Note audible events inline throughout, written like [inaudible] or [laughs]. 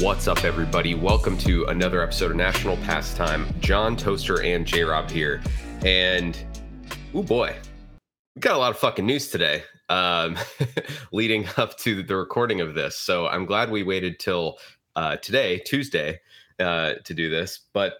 What's up, everybody? Welcome to another episode of National Pastime. John Toaster and J Rob here. And, oh boy, we got a lot of fucking news today um, [laughs] leading up to the recording of this. So I'm glad we waited till uh, today, Tuesday, uh, to do this. But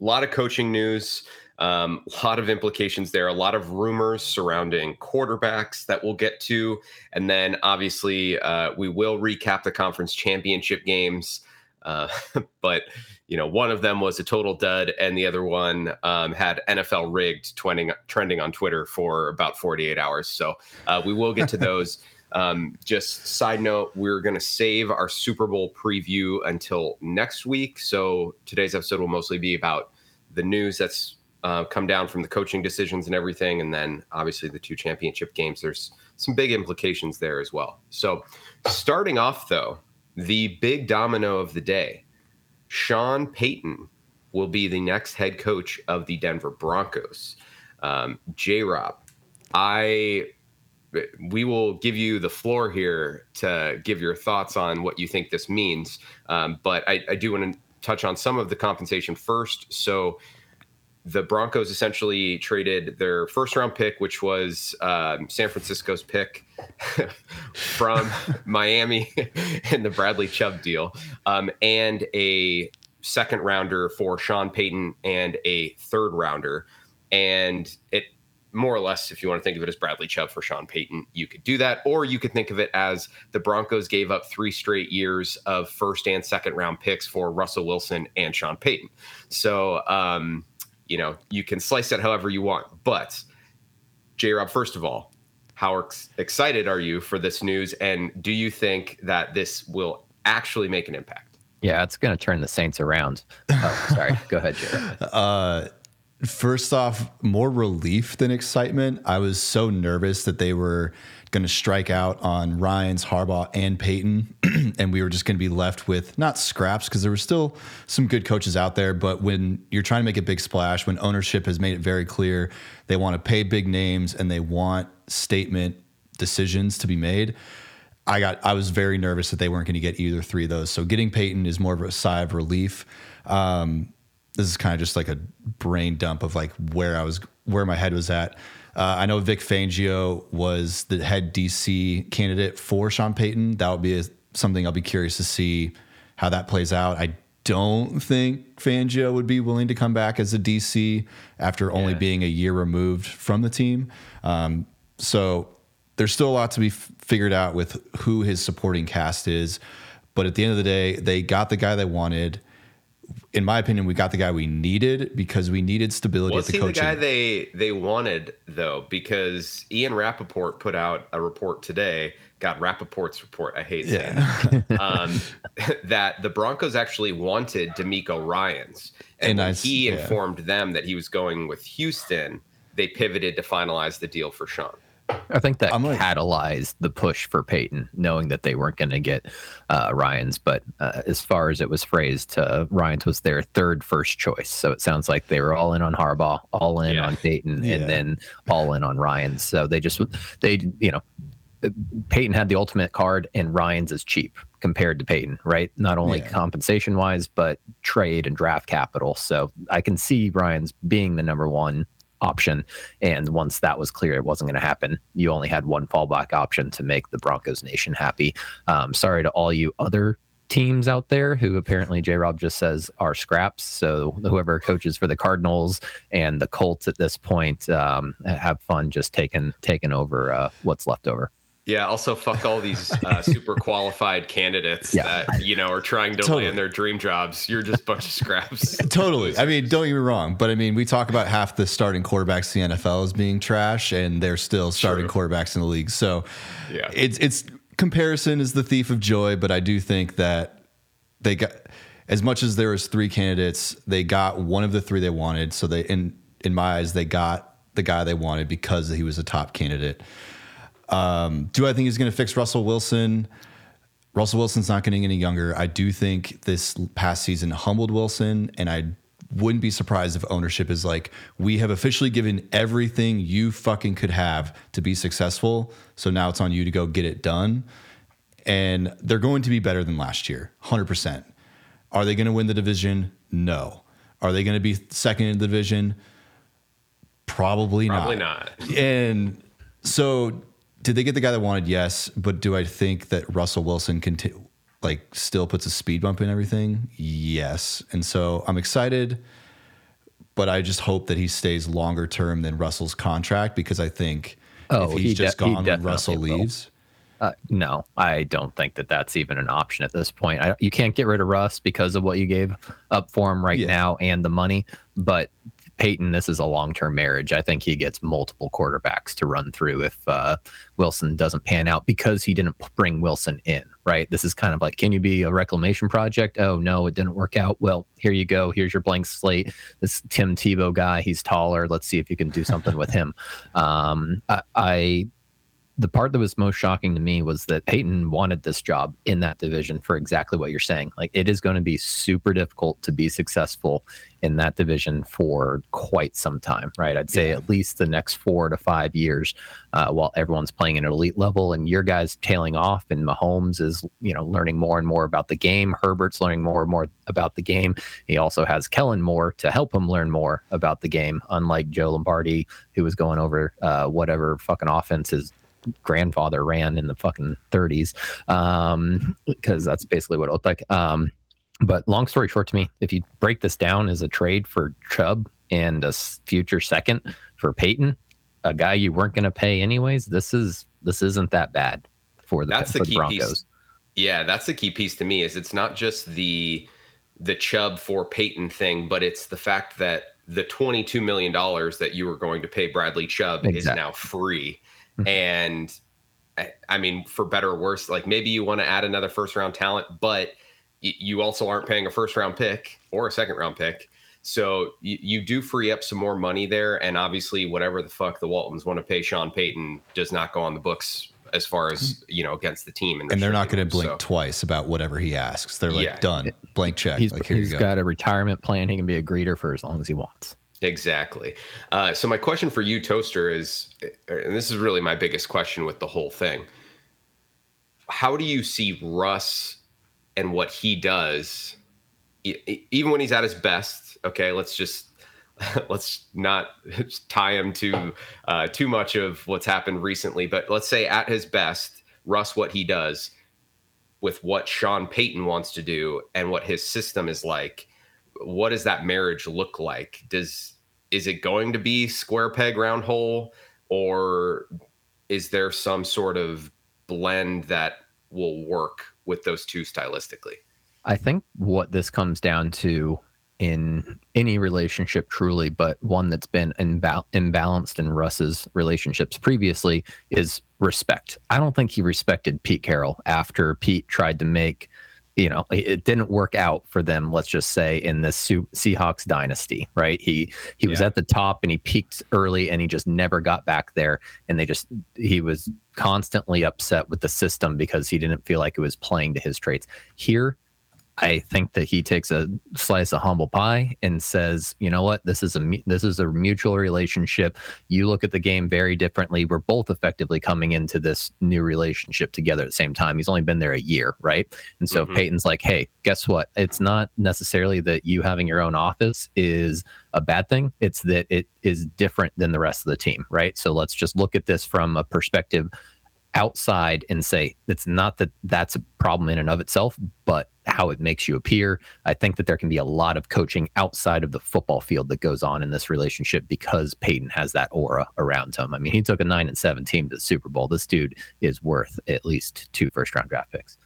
a lot of coaching news. Um, a [laughs] lot of implications there, a lot of rumors surrounding quarterbacks that we'll get to. And then obviously, uh, we will recap the conference championship games. Uh, [laughs] but, you know, one of them was a total dud, and the other one um, had NFL rigged trending, trending on Twitter for about 48 hours. So uh, we will get to [laughs] those. Um, just side note, we're going to save our Super Bowl preview until next week. So today's episode will mostly be about the news that's uh, come down from the coaching decisions and everything. And then obviously the two championship games, there's some big implications there as well. So, starting off though, the big domino of the day Sean Payton will be the next head coach of the Denver Broncos. Um, J Rob, I we will give you the floor here to give your thoughts on what you think this means. Um, but I, I do want to touch on some of the compensation first. So the Broncos essentially traded their first round pick, which was um, San Francisco's pick [laughs] from [laughs] Miami in the Bradley Chubb deal, um, and a second rounder for Sean Payton and a third rounder. And it more or less, if you want to think of it as Bradley Chubb for Sean Payton, you could do that. Or you could think of it as the Broncos gave up three straight years of first and second round picks for Russell Wilson and Sean Payton. So, um, you know, you can slice it however you want. But J Rob, first of all, how ex- excited are you for this news? And do you think that this will actually make an impact? Yeah, it's going to turn the Saints around. Oh, sorry. Go ahead, Jared. [laughs] Uh, first off, more relief than excitement. I was so nervous that they were going to strike out on Ryans, Harbaugh, and Payton, [clears throat] and we were just going to be left with not scraps because there were still some good coaches out there. But when you're trying to make a big splash, when ownership has made it very clear they want to pay big names and they want statement decisions to be made. I got I was very nervous that they weren't going to get either three of those. So getting Payton is more of a sigh of relief. Um, this is kind of just like a brain dump of like where I was where my head was at. Uh, I know Vic Fangio was the head DC candidate for Sean Payton. That would be a, something I'll be curious to see how that plays out. I don't think Fangio would be willing to come back as a DC after yeah. only being a year removed from the team. Um, so there's still a lot to be f- figured out with who his supporting cast is. But at the end of the day, they got the guy they wanted in my opinion, we got the guy we needed because we needed stability Was at the he coaching. the guy they they wanted though? Because Ian Rapoport put out a report today. Got Rapoport's report. I hate saying yeah. that. [laughs] um, that the Broncos actually wanted DeMeco Ryans, and, and I, he yeah. informed them that he was going with Houston. They pivoted to finalize the deal for Sean. I think that like, catalyzed the push for Payton, knowing that they weren't going to get uh, Ryans. But uh, as far as it was phrased, uh, Ryans was their third first choice. So it sounds like they were all in on Harbaugh, all in yeah. on Payton, yeah. and then all in on Ryans. So they just they you know Payton had the ultimate card, and Ryans is cheap compared to Payton, right? Not only yeah. compensation wise, but trade and draft capital. So I can see Ryans being the number one option. And once that was clear, it wasn't going to happen. You only had one fallback option to make the Broncos nation happy. Um, sorry to all you other teams out there who apparently J Rob just says are scraps. So whoever coaches for the Cardinals and the Colts at this point, um, have fun just taking taking over uh, what's left over. Yeah. Also, fuck all these uh, [laughs] super qualified candidates yeah. that you know are trying to totally. land their dream jobs. You're just a bunch of scraps. [laughs] totally. I mean, don't get me wrong, but I mean, we talk about half the starting quarterbacks in the NFL as being trash, and they're still starting True. quarterbacks in the league. So, yeah, it's it's comparison is the thief of joy. But I do think that they got as much as there was three candidates, they got one of the three they wanted. So they in in my eyes, they got the guy they wanted because he was a top candidate. Um, do I think he's going to fix Russell Wilson? Russell Wilson's not getting any younger. I do think this past season humbled Wilson, and I wouldn't be surprised if ownership is like, we have officially given everything you fucking could have to be successful. So now it's on you to go get it done. And they're going to be better than last year, 100%. Are they going to win the division? No. Are they going to be second in the division? Probably, Probably not. Probably not. And so, did they get the guy that wanted? Yes, but do I think that Russell Wilson can t- like still puts a speed bump in everything? Yes. And so I'm excited, but I just hope that he stays longer term than Russell's contract because I think Oh, if he's he de- just he gone when Russell leaves. Uh, no, I don't think that that's even an option at this point. I, you can't get rid of Russ because of what you gave up for him right Yeah. now and the money. But Payton, this is a long term marriage. I think he gets multiple quarterbacks to run through if uh, Wilson doesn't pan out because he didn't bring Wilson in, right? This is kind of like, can you be a reclamation project? Oh, no, it didn't work out. Well, here you go. Here's your blank slate. This Tim Tebow guy, he's taller. Let's see if you can do something with him. [laughs] Um, I, I the part that was most shocking to me was that Payton wanted this job in that division for exactly what you're saying. Like it is going to be super difficult to be successful in that division for quite some time, right? I'd say Yeah. at least the next four to five years, uh, while everyone's playing at an elite level and your guys tailing off, and Mahomes is you know learning more and more about the game. Herbert's learning more and more about the game. He also has Kellen Moore to help him learn more about the game, unlike Joe Lombardi, who was going over uh, whatever fucking offense his grandfather ran in the fucking 30s um because that's basically what it looked like um but long story short to me if you break this down as a trade for chubb and a future second for payton a guy you weren't going to pay anyways this is this isn't that bad for the, That's for the the key broncos piece. Yeah, that's the key piece to me is it's not just the the Chubb for Payton thing, but it's the fact that the twenty two million dollars that you were going to pay Bradley Chubb is now free. Mm-hmm. and I, I mean, for better or worse, like maybe you want to add another first round talent, but y- you also aren't paying a first round pick or a second round pick. So you, you do free up some more money there, and obviously, whatever the fuck the Waltons want to pay Sean Payton does not go on the books as far as mm-hmm. you know against the team, And they're not going to blink them. twice about whatever he asks. They're like, Yeah. done, blank check. he's, like, here you he's go. got a retirement plan he can be a greeter for as long as he wants Exactly. Uh, so my question for you, Toaster, is, and this is really my biggest question with the whole thing. How do you see Russ and what he does, even when he's at his best? Okay, let's just [laughs] let's not [laughs] tie him to uh, too much of what's happened recently, but let's say at his best, Russ, what he does with what Sean Payton wants to do and what his system is like what does that marriage look like does is it going to be square peg round hole or is there some sort of blend that will work with those two stylistically I think what this comes down to in any relationship, truly, but one that's been imbal- imbalanced in Russ's relationships previously, is respect. I don't think he respected Pete Carroll after Pete tried to make, you know, it- didn't work out for them. Let's just say in the Seahawks dynasty, right? He he was Yeah. at the top and he peaked early and he just never got back there. And they just he was constantly upset with the system because he didn't feel like it was playing to his traits. Here, I think that he takes a slice of humble pie and says, "You know what? This is a this is a mutual relationship. You look at the game very differently. We're both effectively coming into this new relationship together at the same time. He's only been there a year, right? And so Mhm. Payton's like, "Hey, guess what? It's not necessarily that you having your own office is a bad thing. It's that it is different than the rest of the team, right? So let's just look at this from a perspective outside and say it's not that that's a problem in and of itself, but how it makes you appear. I think that there can be a lot of coaching outside of the football field that goes on in this relationship because Payton has that aura around him. I mean, he took a nine and seven team to the Super Bowl. This dude is worth at least two first round draft picks.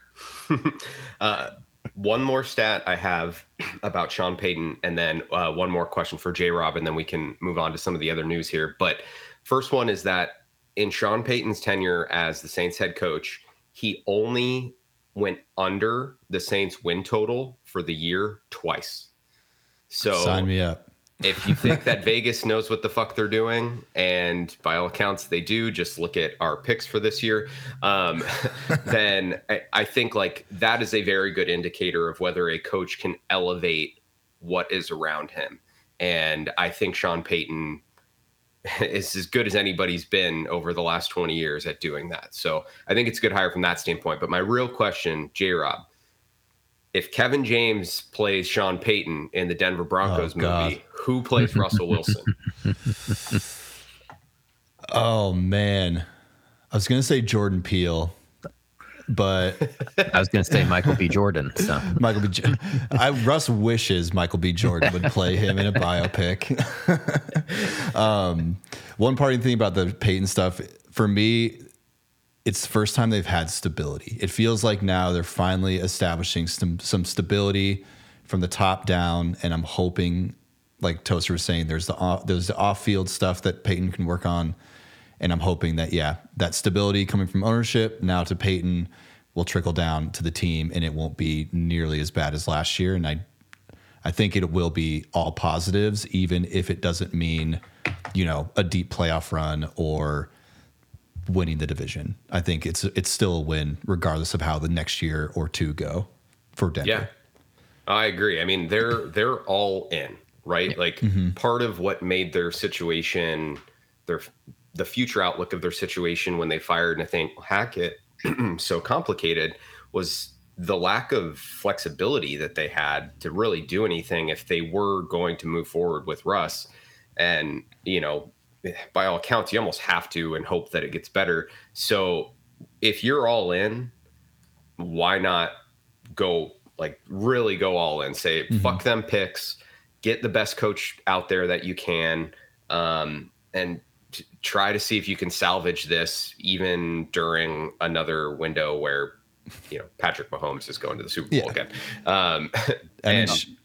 [laughs] uh, one more stat I have about Sean Payton, and then uh, one more question for J Rob, and then we can move on to some of the other news here. But first one is that in Sean Payton's tenure as the Saints head coach, he only went under the Saints win total for the year twice. So Sign me up. if you think that [laughs] Vegas knows what the fuck they're doing, and by all accounts they do, just look at our picks for this year. Um, [laughs] then I, I think like that is a very good indicator of whether a coach can elevate what is around him. And I think Sean Payton is as good as anybody's been over the last 20 years at doing that. So I think it's a good hire from that standpoint. But my real question, J Rob, if Kevin James plays Sean Payton in the Denver Broncos oh, movie, who plays Russell Wilson? [laughs] [laughs] oh man, I was gonna say Jordan Peele, but I was gonna say Michael B. Jordan. So [laughs] Michael B. I, Russ wishes Michael B. Jordan would play him in a biopic. [laughs] um, one parting thing about the Payton stuff for me, it's the first time they've had stability. It feels like now they're finally establishing some some stability from the top down, and I'm hoping, like Toaster was saying, there's the off, there's the off field stuff that Payton can work on, and I'm hoping that yeah, that stability coming from ownership now to Payton will trickle down to the team, and it won't be nearly as bad as last year. And I I think it will be all positives, even if it doesn't mean you know a deep playoff run or winning the division. I think it's it's still a win regardless of how the next year or two go for Denver. Yeah. I agree. I mean, they're they're all in, right? Like mm-hmm. part of what made their situation their the future outlook of their situation when they fired Nathaniel Hackett [clears throat] so complicated was the lack of flexibility that they had to really do anything if they were going to move forward with Russ. And, you know, by all accounts, you almost have to and hope that it gets better. So if you're all in, why not go like really go all in? Say mm-hmm. fuck them picks, get the best coach out there that you can, um, and t- try to see if you can salvage this even during another window where you know Patrick Mahomes is going to the Super Bowl yeah. again. Um, and [laughs] I mean,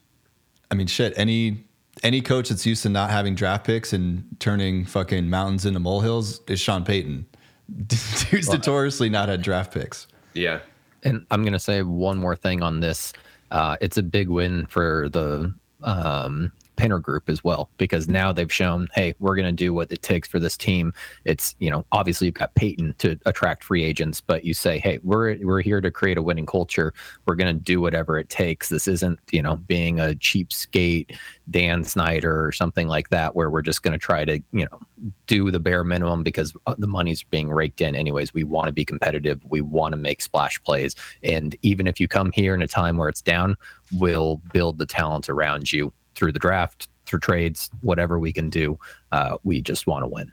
I mean, shit. Any any coach that's used to not having draft picks and turning fucking mountains into molehills is Sean Payton. [laughs] Dude's well, notoriously not had draft picks. Yeah. And I'm going to say one more thing on this. Uh, it's a big win for the um, Penner Group as well, because now they've shown, hey, we're going to do what it takes for this team. It's you know obviously you've got Payton to attract free agents, but you say, hey, we're we're here to create a winning culture. We're going to do whatever it takes. This isn't you know being a cheapskate Dan Snyder or something like that, where we're just going to try to you know do the bare minimum because uh, the money's being raked in anyways. We want to be competitive. We want to make splash plays, and even if you come here in a time where it's down, we'll build the talent around you through the draft, through trades, whatever we can do. Uh, we just want to win.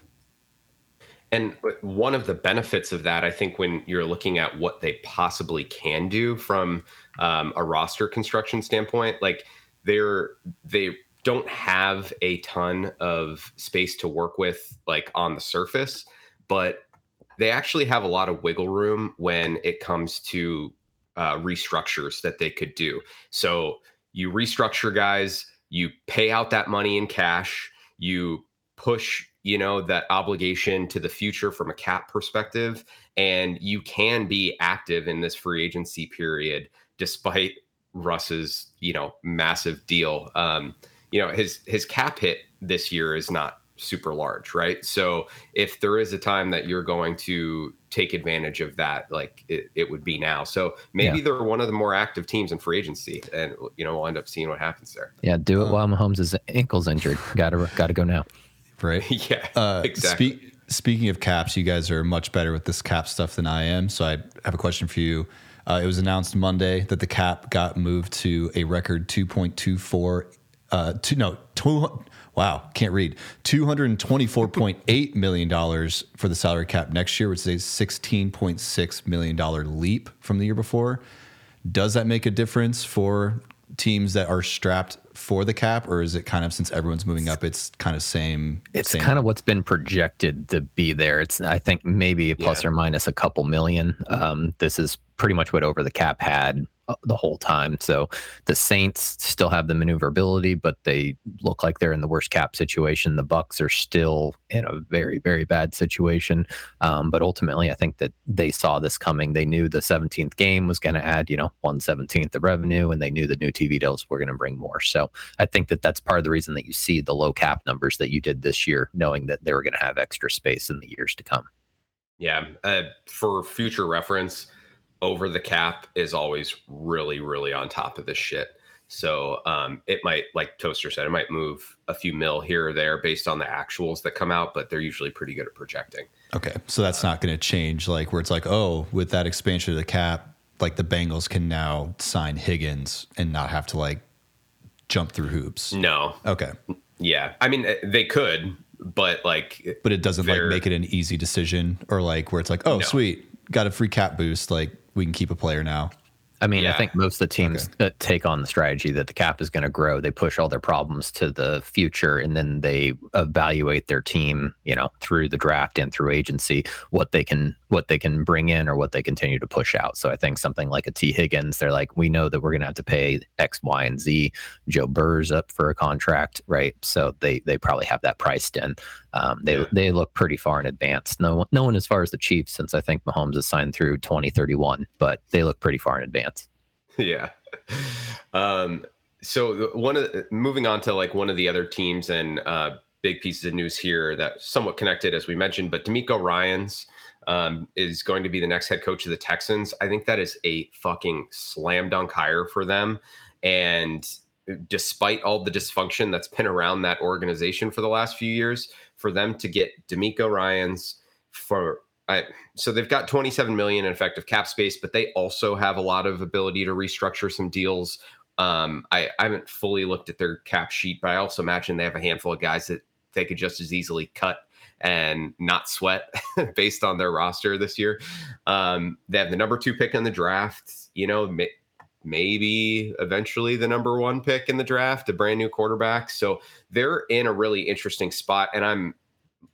And one of the benefits of that, I think, when you're looking at what they possibly can do from um, a roster construction standpoint, like they're they don't have a ton of space to work with, like on the surface, but they actually have a lot of wiggle room when it comes to uh, restructures that they could do. So you restructure guys you pay out that money in cash you push you know that obligation to the future from a cap perspective and you can be active in this free agency period despite russ's you know massive deal um you know his his cap hit this year is not super large, right? So if there is a time that you're going to take advantage of that, like it, it would be now. So maybe yeah. they're one of the more active teams in free agency, and you know we'll end up seeing what happens there. Yeah, do it um, while Mahomes' ankle's injured. Got to got to go now. Right. [laughs] yeah. Uh, exactly. Speak, speaking of caps, you guys are much better with this cap stuff than I am. So I have a question for you. Uh, it was announced Monday that the cap got moved to a record 2.24 uh, two, no, two, wow, can't read. $224.8 million for the salary cap next year, which is a $16.6 million leap from the year before. Does that make a difference for teams that are strapped for the cap, or is it kind of since everyone's moving up, it's kind of same? It's same? kind of what's been projected to be there. It's I think maybe plus yeah. or minus a couple million. Um, this is pretty much what over the cap had the whole time. So the Saints still have the maneuverability, but they look like they're in the worst cap situation. The Bucs are still in a very, very bad situation. Um, but ultimately, I think that they saw this coming. They knew the 17th game was going to add, you know, one seventeenth of revenue, and they knew the new TV deals were going to bring more. So I think that that's part of the reason that you see the low cap numbers that you did this year, knowing that they were going to have extra space in the years to come. Yeah. Uh, for future reference, over the cap is always really, really on top of this shit. So um, it might, like Toaster said, it might move a few mil here or there based on the actuals that come out, but they're usually pretty good at projecting. Okay, so that's not going to change, like where it's like, oh, with that expansion of the cap, like the Bengals can now sign Higgins and not have to like jump through hoops. No. Okay. Yeah. I mean, eh, they could, but like, but it doesn't like make it an easy decision or like where it's like, oh, no. sweet, got a free cap boost. Like we can keep a player now. I mean, yeah. I think most of the teams okay. take on the strategy that the cap is going to grow. They push all their problems to the future, and then they evaluate their team, you know, through the draft and through agency, what they can what they can bring in or what they continue to push out. So I think something like a T. Higgins, they're like, we know that we're going to have to pay X, Y, and Z. Joe Burr's up for a contract, right? So they they probably have that priced in. Um, they yeah. they look pretty far in advance. No no one as far as the Chiefs, since I think Mahomes is signed through 2031, but they look pretty far in advance. Yeah. Um, so one of the, moving on to like one of the other teams and uh, big pieces of news here that somewhat connected as we mentioned, but DeMeco Ryans um, is going to be the next head coach of the Texans. I think that is a fucking slam dunk hire for them. And despite all the dysfunction that's been around that organization for the last few years, for them to get DeMeco Ryans for I, so they've got 27 million in effective cap space, but they also have a lot of ability to restructure some deals. Um, I, I haven't fully looked at their cap sheet, but I also imagine they have a handful of guys that they could just as easily cut and not sweat [laughs] based on their roster this year. Um, they have the number two pick in the draft. You know, may, maybe eventually the number one pick in the draft, a brand new quarterback. So they're in a really interesting spot, and I'm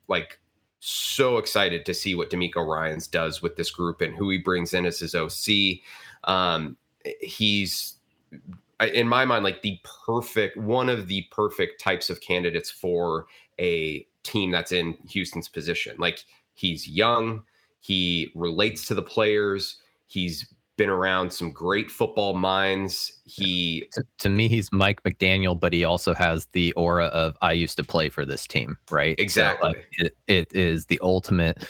like so excited to see what DeMeco Ryans does with this group and who he brings in as his OC. Um, he's in my mind like the perfect one of the perfect types of candidates for a team that's in Houston's position. Like he's young, he relates to the players, he's been around some great football minds. He to, to, me, he's Mike McDaniel, but he also has the aura of I used to play for this team, right? Exactly. So, it, it is the ultimate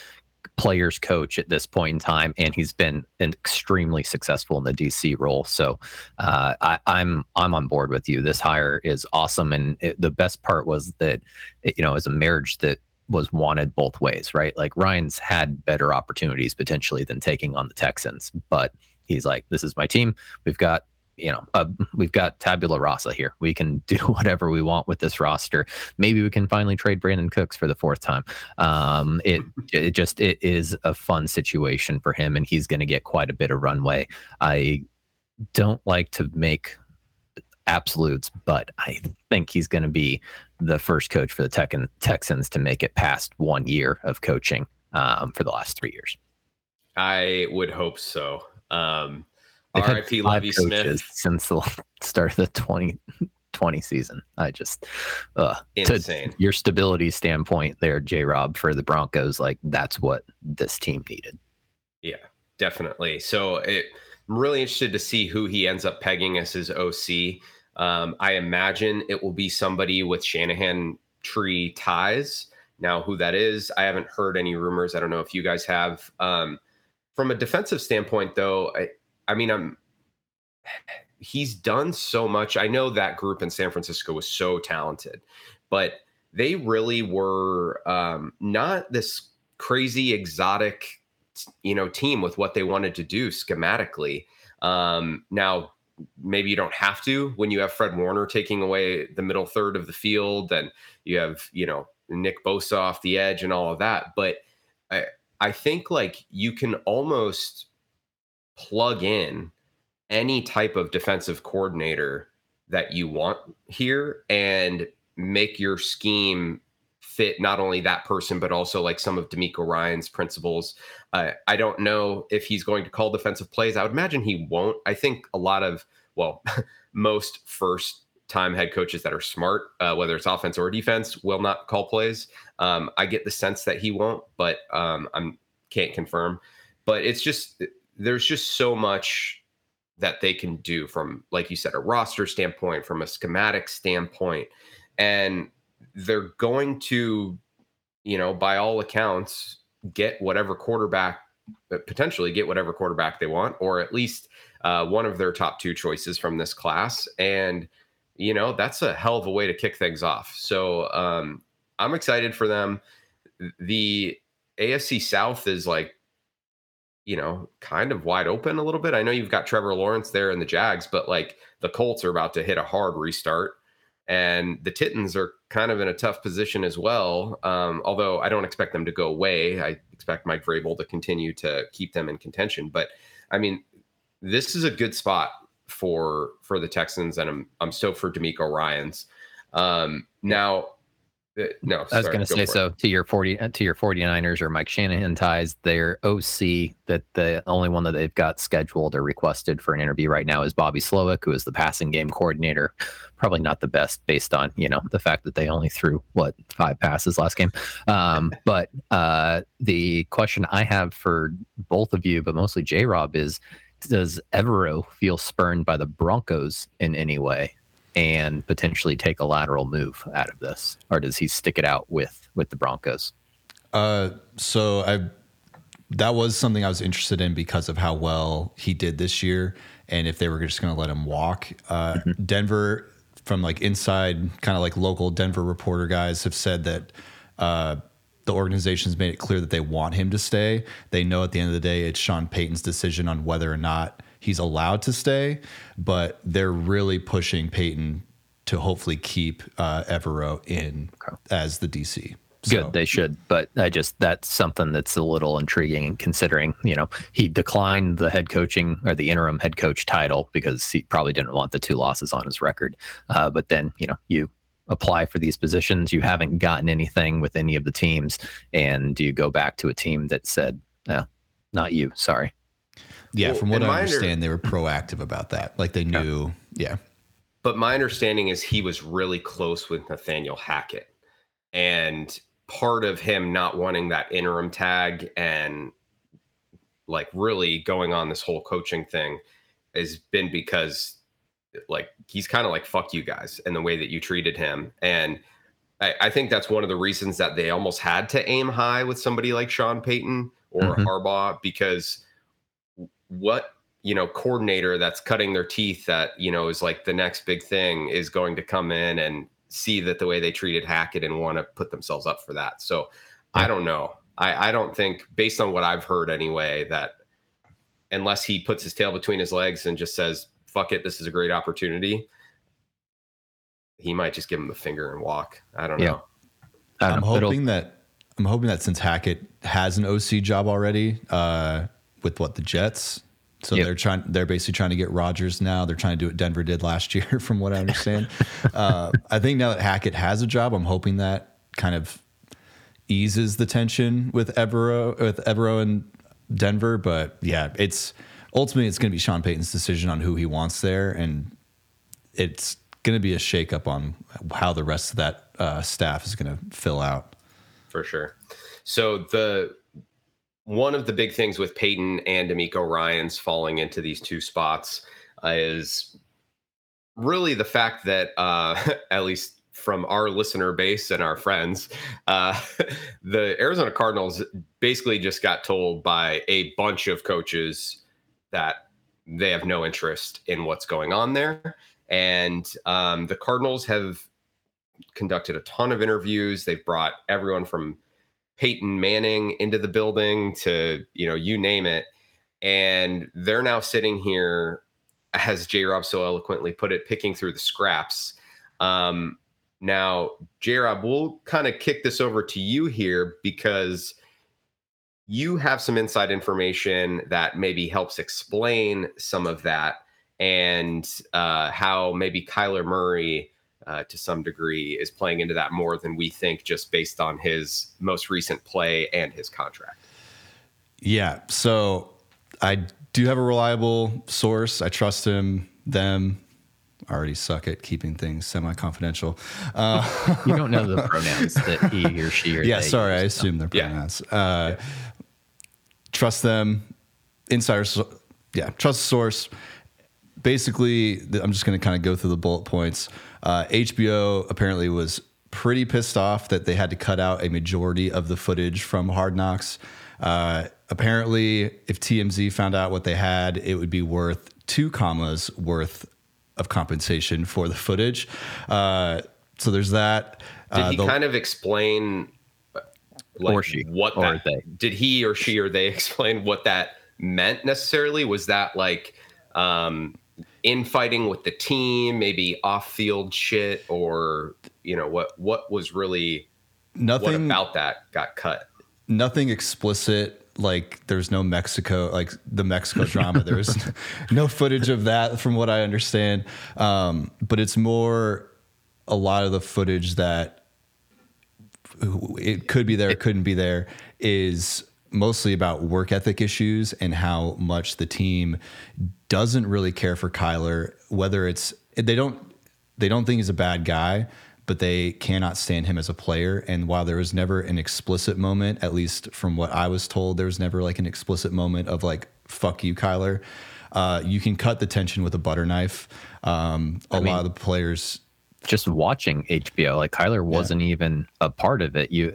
players coach at this point in time, and he's been an extremely successful in the DC role. So uh, I, am I'm, I'm on board with you. This hire is awesome, and it, the best part was that it, you know as a marriage that was wanted both ways, right? Like Ryans had better opportunities potentially than taking on the Texans, but he's like, "This is my team. We've got you know, uh, we've got tabula rasa here. We can [laughs] do whatever we want with this roster. Maybe we can finally trade Brandin Cooks for the fourth time. Um, it it just it is a fun situation for him, and he's going to get quite a bit of runway. I don't like to make absolutes, but I think he's going to be the first coach for the Tech Texans to make it past one year of coaching um, for the last three years. I would hope so. Um, R.I.P. Lovie Smith since the [laughs] start of the 2020 season. I just uh, insane. your stability standpoint there, J. Rob, for the Broncos, like that's what this team needed. Yeah, definitely. So it, I'm really interested to see who he ends up pegging as his OC. Um, I imagine it will be somebody with Shanahan tree ties. Now, who that is, I haven't heard any rumors. I don't know if you guys have. Um, from a defensive standpoint, though, I, I mean, I'm he's done so much. I know that group in San Francisco was so talented, but they really were um, not this crazy exotic, you know, team with what they wanted to do schematically. Um, now, maybe you don't have to when you have Fred Warner taking away the middle third of the field, and you have you know Nick Bosa off the edge and all of that. But I I think like you can almost plug in any type of defensive coordinator that you want here and make your scheme fit not only that person but also like some of DeMeco Ryans principles. Uh, I don't know if he's going to call defensive plays. I would imagine he won't. I think a lot of well, [laughs] most first time head coaches that are smart, uh, whether it's offense or defense, will not call plays. Um, I get the sense that he won't, but um, I'm can't confirm. But it's just there's just so much that they can do from, like you said, a roster standpoint, from a schematic standpoint, and they're going to, you know, by all accounts, get whatever quarterback uh, potentially get whatever quarterback they want, or at least uh, one of their top two choices from this class. And you know that's a hell of a way to kick things off. So um, I'm excited for them. The AFC South is like you know, kind of wide open a little bit. I know you've got Trevor Lawrence there in the Jags, but like the Colts are about to hit a hard restart. And the Titans are kind of in a tough position as well. Um, although I don't expect them to go away. I expect Mike Vrabel to continue to keep them in contention. But I mean, this is a good spot for for the Texans, and I'm I'm stoked for DeMeco Ryans. Um, now no, I was going to say so to your 40 uh, to your 49ers or Mike Shanahan ties their OC that the only one that they've got scheduled or requested for an interview right now is Bobby Slowik who is the passing game coordinator. Probably not the best based on you know the fact that they only threw what five passes last game. Um, [laughs] but uh, the question I have for both of you but mostly J Rob is does Evero feel spurned by the Broncos in any way and potentially take a lateral move out of this, or does he stick it out with with the Broncos? Uh, so I that was something I was interested in because of how well he did this year, and if they were just going to let him walk. Uh, mm-hmm. Denver, from like inside, kind of like local Denver reporter guys have said that. Uh, the organization's made it clear that they want him to stay. They know at the end of the day, it's Sean Payton's decision on whether or not he's allowed to stay, but they're really pushing Payton to hopefully keep uh, Evero in okay. as the DC. So. Good, they should, but I just that's something that's a little intriguing considering you know he declined the head coaching or the interim head coach title because he probably didn't want the two losses on his record. Uh, but then you know you apply for these positions, you haven't gotten anything with any of the teams, and you go back to a team that said, "No, not you, sorry." Yeah, well, from what I understand, under- they were proactive about that. Like they knew, yeah. yeah. But my understanding is he was really close with Nathaniel Hackett. And part of him not wanting that interim tag and like really going on this whole coaching thing has been because like he's kind of like fuck you guys and the way that you treated him. And I, I, think that's one of the reasons that they almost had to aim high with somebody like Sean Payton or mm-hmm. Harbaugh because what you know coordinator that's cutting their teeth that you know is like the next big thing is going to come in and see that the way they treated Hackett and want to put themselves up for that. So I don't know. I, I don't think, based on what I've heard anyway, that unless he puts his tail between his legs and just says, fuck it, this is a great opportunity, he might just give him the finger and walk. I don't yeah. know. I am hoping that I'm hoping that since Hackett has an OC job already, uh, with what the Jets. So yep. they're trying. They're basically trying to get Rodgers now. They're trying to do what Denver did last [laughs] year, from what I understand. [laughs] uh, I think now that Hackett has a job, I'm hoping that kind of eases the tension with Evero with Evero and Denver. But yeah, it's ultimately it's going to be Sean Payton's decision on who he wants there, and it's going to be a shakeup on how the rest of that uh, staff is going to fill out. For sure. So the one of the big things with Payton and DeMeco Ryans falling into these two spots uh, is really the fact that, uh, [laughs] at least from our listener base and our friends, uh, [laughs] the Arizona Cardinals basically just got told by a bunch of coaches that they have no interest in what's going on there. And um, the Cardinals have conducted a ton of interviews. They've brought everyone from Peyton Manning into the building to, you know, you name it. And they're now sitting here, as J Rob so eloquently put it, picking through the scraps. Um, now, J Rob, we'll kind of kick this over to you here because you have some inside information that maybe helps explain some of that and uh, how maybe Kyler Murray uh, to some degree is playing into that more than we think just based on his most recent play and his contract. Yeah. So I do have a reliable source. I trust him, them. I already suck at keeping things semi confidential. Uh, you don't know the [laughs] pronouns that he or she or yeah. Sorry, I assume their pronouns. Yeah. Uh, yeah. Trust them. Insiders. Yeah. Trust the source. Basically, I'm just going to kind of go through the bullet points. Uh, HBO apparently was pretty pissed off that they had to cut out a majority of the footage from Hard Knocks. Uh, apparently, if TMZ found out what they had, it would be worth two commas worth of compensation for the footage. Uh, so there's that. Did uh, he the, kind of explain, like, or she, what or that, they. did he or she or they [laughs] explain what that meant necessarily. Was that like um, infighting with the team, maybe off-field shit, or you know what? What was really nothing about that got cut? Nothing explicit. Like there's no Mexico, like the Mexico drama. There's [laughs] no footage of that, from what I understand. Um, but it's more a lot of the footage that it could be there, it couldn't be there, is mostly about work ethic issues and how much the team doesn't really care for Kyler. Whether it's they don't they don't think he's a bad guy, but they cannot stand him as a player. And while there was never an explicit moment, at least from what I was told, there was never like an explicit moment of like "fuck you, Kyler." Uh, you can cut the tension with a butter knife. Um, a mean, lot of the players just watching HBO, like Kyler wasn't yeah. even a part of it. You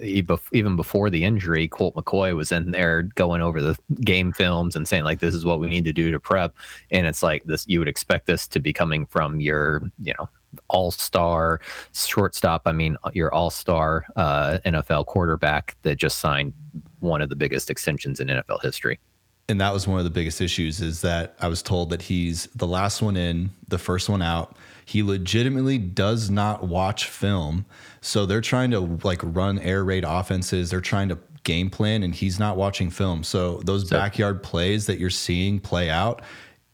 even before the injury, Colt McCoy was in there going over the game films and saying like, "This is what we need to do to prep." And it's like this. You would expect this to be coming from your, you know, all star shortstop. I mean, your all star uh, NFL quarterback that just signed one of the biggest extensions in NFL history and that was one of the biggest issues is that I was told that he's the last one in, the first one out. He legitimately does not watch film. So they're trying to like run air raid offenses. They're trying to game plan and he's not watching film. So those so, backyard plays that you're seeing play out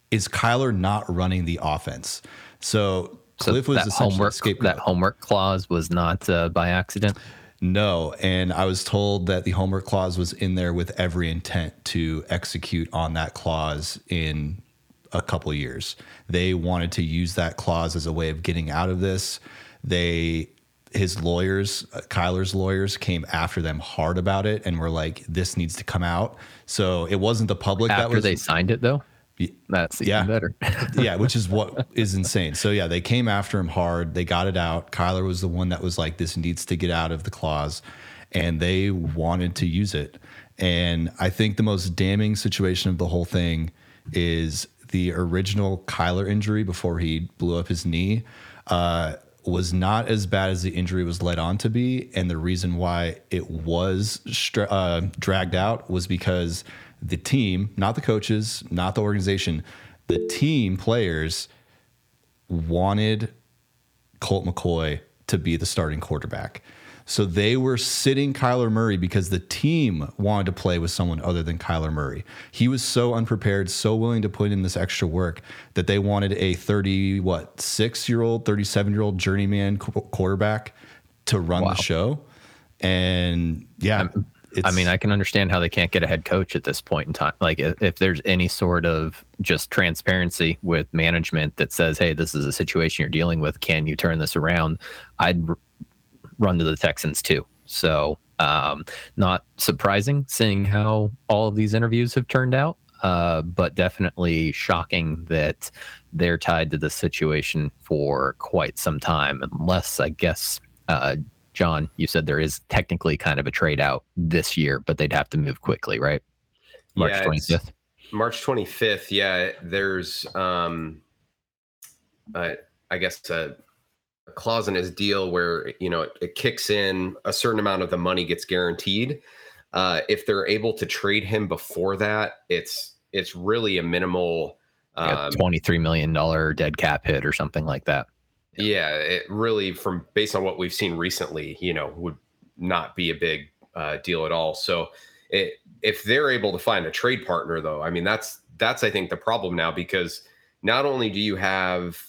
is Kyler not running the offense. So Cliff so was that homework, That homework clause was not uh, by accident. No, and I was told that the homework clause was in there with every intent to execute on that clause in a couple years. They wanted to use that clause as a way of getting out of this. They his lawyers, uh, Kyler's lawyers, came after them hard about it and were like, "This needs to come out." So it wasn't the public after that was they signed it, though. That's even yeah. better. [laughs] yeah, which is what is insane. So yeah, they came after him hard. They got it out. Kyler was the one that was like, "This needs to get out of the clause," and they wanted to use it. And I think the most damning situation of the whole thing is the original Kyler injury before he blew up his knee uh, was not as bad as the injury was led on to be. And the reason why it was uh, dragged out was because the team, not the coaches, not the organization, the team players wanted Colt McCoy to be the starting quarterback. So they were sitting Kyler Murray because the team wanted to play with someone other than Kyler Murray. He was so unprepared, so willing to put in this extra work that they wanted a 30 what, 6-year-old, 37-year-old journeyman quarterback to run wow. the show. And yeah, I mean, I can understand how they can't get a head coach at this point in time. Like, if, if, there's any sort of just transparency with management that says, "Hey, this is a situation you're dealing with. Can you turn this around?" I'd run to the Texans too. So, um, not surprising seeing how all of these interviews have turned out, uh, but definitely shocking that they're tied to the situation for quite some time, unless I guess. Uh, John, you said there is technically kind of a trade out this year, but they'd have to move quickly, right? March twenty fifth. March twenty fifth. Yeah, there's um, uh, I guess a clause in his deal where you know it, it, kicks in a certain amount of the money gets guaranteed. Uh, if they're able to trade him before that, it's it's really a minimal um, twenty three million dollar dead cap hit or something like that. Yeah, it really from based on what we've seen recently, you know, would not be a big uh, deal at all. So it, if they're able to find a trade partner, though, I mean that's that's I think the problem now because not only do you have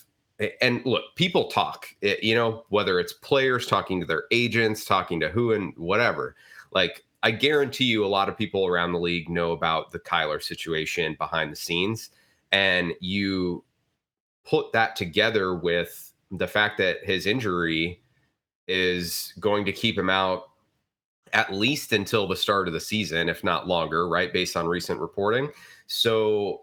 and look, people talk, eh, you know, whether it's players talking to their agents, talking to who and whatever. Like, I guarantee you, a lot of people around the league know about the Kyler situation behind the scenes. And you put that together with the fact that his injury is going to keep him out at least until the start of the season, if not longer, right? Based on recent reporting. So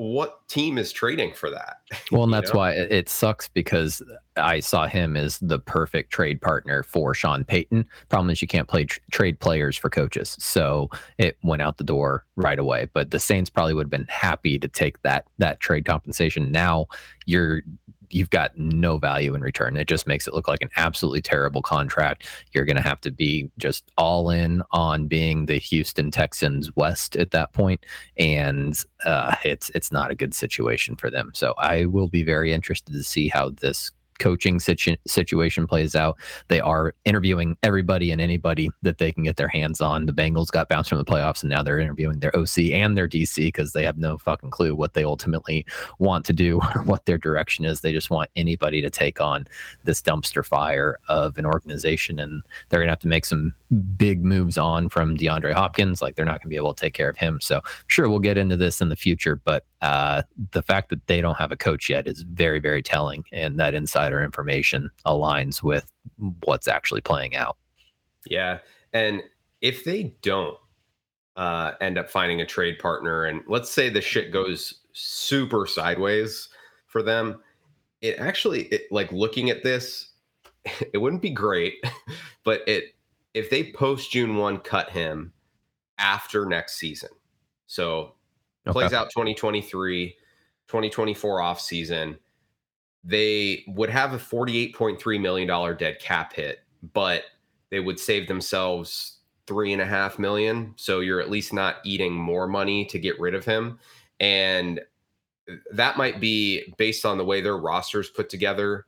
what team is trading for that? [laughs] Well, and that's know? why it sucks because I saw him as the perfect trade partner for Sean Payton. Problem is, you can't play tr- trade players for coaches, so it went out the door right away. But the Saints probably would have been happy to take that that trade compensation. Now you're you've got no value in return. It just makes it look like an absolutely terrible contract. You're going to have to be just all in on being the Houston Texans West at that point, and uh, it's it's not a good situation for them. So I will be very interested to see how this coaching situ- situation plays out. They are interviewing everybody and anybody that they can get their hands on. The Bengals got bounced from the playoffs, and now they're interviewing their OC and their DC because they have no fucking clue what they ultimately want to do [laughs] or what their direction is. They just want anybody to take on this dumpster fire of an organization, and they're gonna have to make some big moves on from DeAndre Hopkins. Like they're not gonna be able to take care of him. So sure, we'll get into this in the future, but uh, the fact that they don't have a coach yet is very, very telling, and that insider information aligns with what's actually playing out. Yeah, and if they don't uh, end up finding a trade partner, and let's say the shit goes super sideways for them, it actually, it, like looking at this, [laughs] it wouldn't be great, [laughs] but it if they post June one cut him after next season, so okay. plays out 2023, 2024 off season. They would have a $48.3 million dead cap hit, but they would save themselves three and a half million. So you're at least not eating more money to get rid of him. And that might be based on the way their rosters put together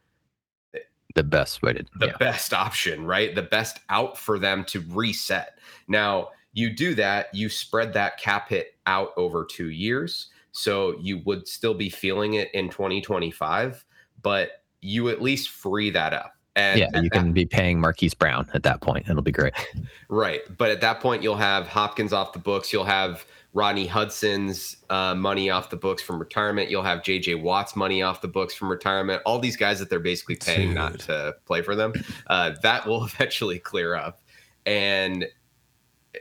the best way to the yeah. best option right the best out for them to reset now you do that, you spread that cap hit out over two years. So you would still be feeling it in 2025, but you at least free that up. And yeah, you can be paying Marquise Brown at that point. It'll be great. [laughs] Right. But at that point, you'll have Hopkins off the books. You'll have Rodney Hudson's uh, money off the books from retirement. You'll have JJ Watt's money off the books from retirement. All these guys that they're basically paying Dude. not to play for them. Uh, that will [laughs] eventually clear up. And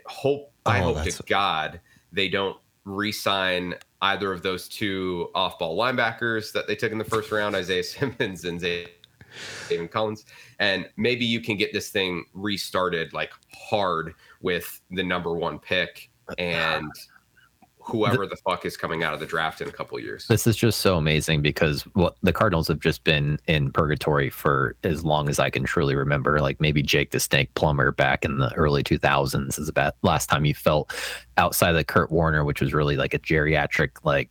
hope oh, I hope to God they don't re-sign either of those two off-ball linebackers that they took in the first round, Isaiah [laughs] Simmons and Zaven Collins, and maybe you can get this thing restarted like hard with the number one pick and whoever the, the, fuck is coming out of the draft in a couple years. This is just so amazing because what the Cardinals have just been in purgatory for as long as I can truly remember. Like maybe Jake the Snake Plummer back in the early 2000s is about last time you felt outside of Kurt Warner, which was really like a geriatric like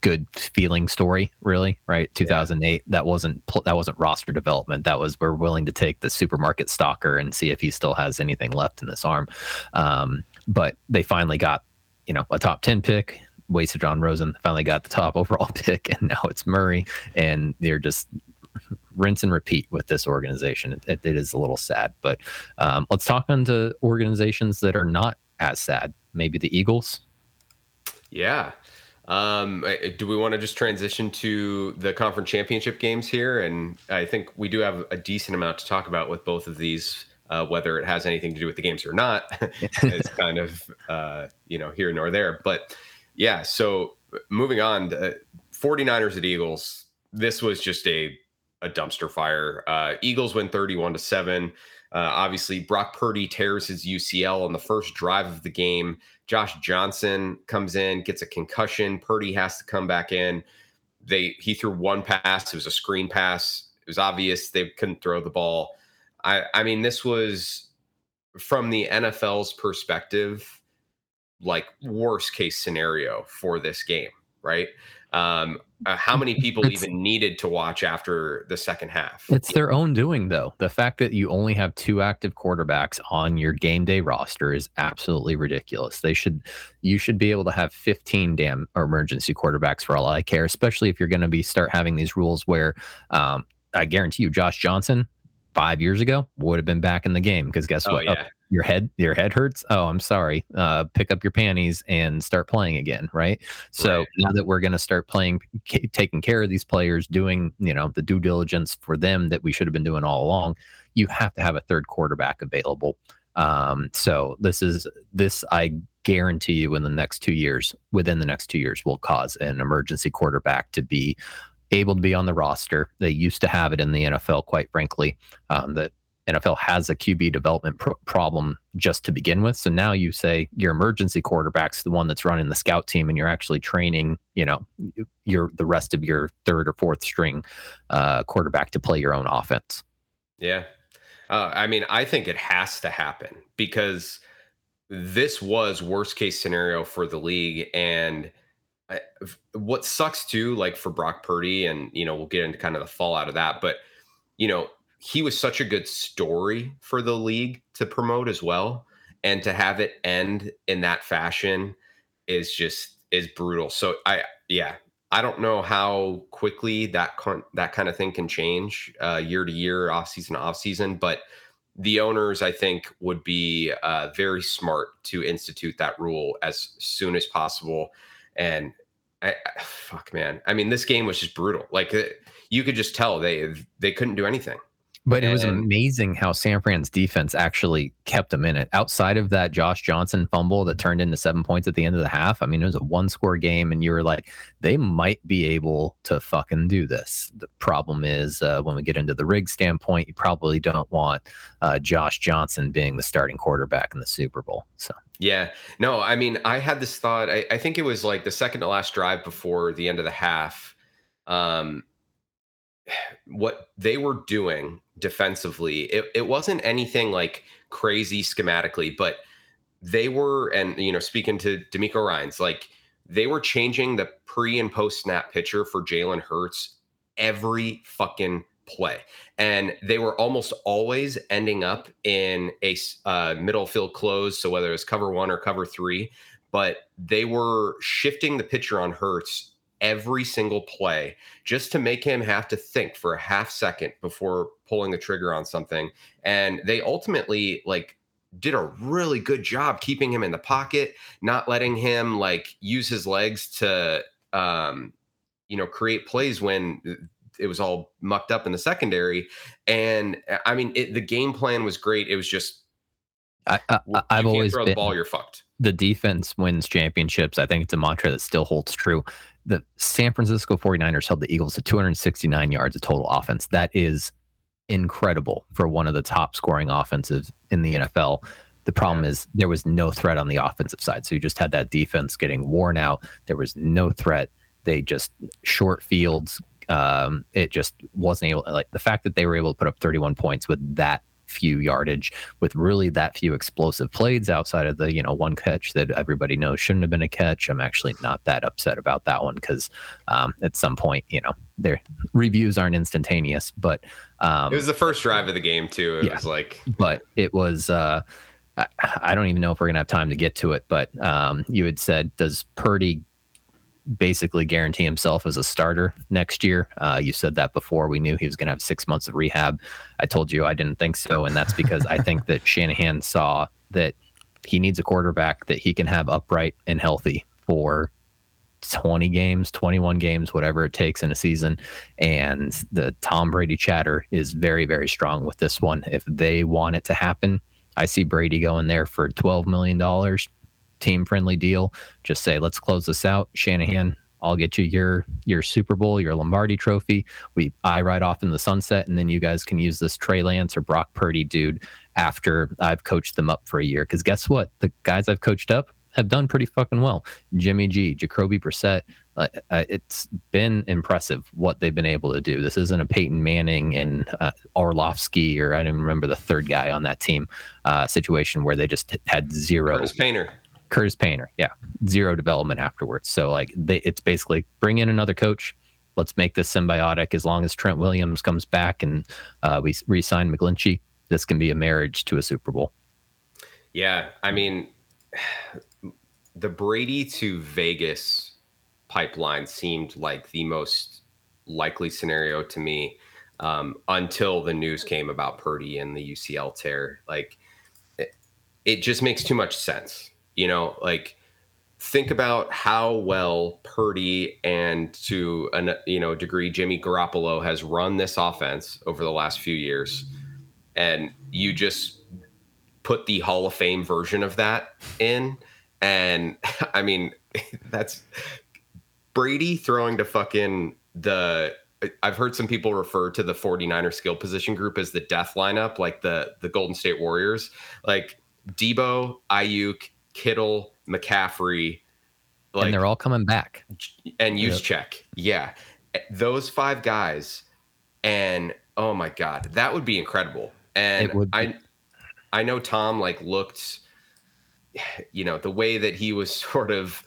good feeling story really right 2008 yeah. that wasn't that wasn't roster development that was we're willing to take the supermarket stalker and see if he still has anything left in this arm um, but they finally got you know, a top 10 pick, wasted Josh Rosen, finally got the top [laughs] overall pick, and now it's Murray. And they're just [laughs] rinse and repeat with this organization. it, it is a little sad, but um, let's talk on to organizations that are not as sad. Maybe the Eagles. Yeah. Um, do we want to just transition to the conference championship games here? And I think we do have a decent amount to talk about with both of these uh, whether it has anything to do with the games or not [laughs] [laughs] is kind of uh, you know here nor there. But yeah, so moving on, the 49ers at Eagles. This was just a a dumpster fire. Uh, Eagles win 31 to seven. Uh, obviously, Brock Purdy tears his UCL on the first drive of the game. Josh Johnson comes in, gets a concussion. Purdy has to come back in. They he threw one pass. It was a screen pass. It was obvious they couldn't throw the ball. I, I mean, this was from the NFL's perspective, like worst case scenario for this game, right? Um, uh, how many [laughs] people it's, even needed to watch after the second half? It's their own doing, though. The fact that you only have two active quarterbacks on your game day roster is absolutely ridiculous. They should, you should be able to have 15 damn emergency quarterbacks for all I care, especially if you're going to be start having these rules where, um, I guarantee you, Josh Johnson five years ago would have been back in the game because guess oh, what? Oh, yeah. Oh, your head, your head hurts. Oh, I'm sorry. Uh, pick up your panties and start playing again, right? So right. now that we're going to start playing, c- taking care of these players, doing you know the due diligence for them that we should have been doing all along, you have to have a third quarterback available. Um, so this is this I guarantee you in the next two years, within the next two years, will cause an emergency quarterback to be able to be on the roster. They used to have it in the NFL, quite frankly. Um, that NFL has a QB development problem just to begin with. So now you say your emergency quarterback's the one that's running the scout team, and you're actually training, you know, your the rest of your third or fourth string uh, quarterback to play your own offense. Yeah, uh, I mean, I think it has to happen because this was worst case scenario for the league, and I, what sucks too, like for Brock Purdy, and you know, we'll get into kind of the fallout of that, but you know, he was such a good story for the league to promote as well and to have it end in that fashion is just is brutal. So i yeah i don't know how quickly that con- that kind of thing can change uh, year to year off season to off season but the owners i think would be uh, very smart to institute that rule as soon as possible and I, I, fuck man. I mean this game was just brutal. Like uh, you could just tell they they couldn't do anything but it was amazing how San Fran's defense actually kept them in it. Outside of that Josh Johnson fumble that turned into seven points at the end of the half, I mean, it was a one score game, and you were like, they might be able to fucking do this. The problem is uh, when we get into the rig standpoint, you probably don't want uh, Josh Johnson being the starting quarterback in the Super Bowl. So. Yeah, no, I mean, I had this thought. I, I think it was like the second to last drive before the end of the half. Um, what they were doing defensively, it, it wasn't anything like crazy schematically, but they were, and you know, speaking to DeMeco Ryans, like they were changing the pre and post snap pitcher for Jalen Hurts every fucking play. And they were almost always ending up in a uh, middle field close. So whether it was cover one or cover three, but they were shifting the pitcher on Hurts every single play just to make him have to think for a half second before pulling the trigger on something. And they ultimately like did a really good job keeping him in the pocket, not letting him like use his legs to um you know create plays when it was all mucked up in the secondary. And I mean, it, the game plan was great. It was just I, have always throw been, the ball, you're fucked. The defense wins championships. I think it's a mantra that still holds true the San Francisco 49ers held the Eagles to 269 yards of total offense. That is incredible for one of the top scoring offenses in the NFL. The problem is there was no threat on the offensive side. So you just had that defense getting worn out. There was no threat. They just short fields. Um, it just wasn't able like the fact that they were able to put up 31 points with that few yardage with really that few explosive plays outside of the you know one catch that everybody knows shouldn't have been a catch. I'm actually not that upset about that one because um, at some point you know their reviews aren't instantaneous but um, it was the first drive of the game too. It yeah, was like but it was uh, I, don't even know if we're gonna have time to get to it but um, you had said does purdy basically guarantee himself as a starter next year. Uh, you said that before. We knew he was going to have six months of rehab. I told you I didn't think so, and that's because I think that Shanahan saw that he needs a quarterback that he can have upright and healthy for 20 games, 21 games, whatever it takes in a season. And the Tom Brady chatter is very, very strong with this one. If they want it to happen, I see Brady going there for $12 million team friendly deal. Just say, let's close this out. Shanahan, I'll get you your your Super Bowl, your Lombardi trophy. We I ride off in the sunset, and then you guys can use this Trey Lance or Brock Purdy dude after I've coached them up for a year. Because guess what? The guys I've coached up have done pretty fucking well. Jimmy G, Jacoby Brissett. Uh, uh, it's been impressive what they've been able to do. This isn't a Peyton Manning and uh, Orlovsky or I don't remember the third guy on that team uh, situation where they just had zero. Curtis Painter. Curtis Painter, yeah, zero development afterwards. So like they, it's basically bring in another coach. Let's make this symbiotic. As long as Trent Williams comes back and uh, we re-sign McGlinchey, this can be a marriage to a Super Bowl. Yeah, I mean, [sighs] the Brady to Vegas pipeline seemed like the most likely scenario to me um, until the news came about Purdy and the UCL tear. Like, it, it just makes too much sense you know, like think about how well Purdy and to a you know degree Jimmy Garoppolo has run this offense over the last few years, and you just put the Hall of Fame version of that in, and [laughs] I mean [laughs] that's Brady throwing to fucking the I've heard some people refer to the 49er skill position group as the death lineup, like the the Golden State Warriors, like Deebo, Aiyuk, Kittle, McCaffrey, like, and they're all coming back. And use yep. check, yeah, those five guys, and oh my god, that would be incredible. And be. I, I know Tom like looked, you know, the way that he was [laughs] sort of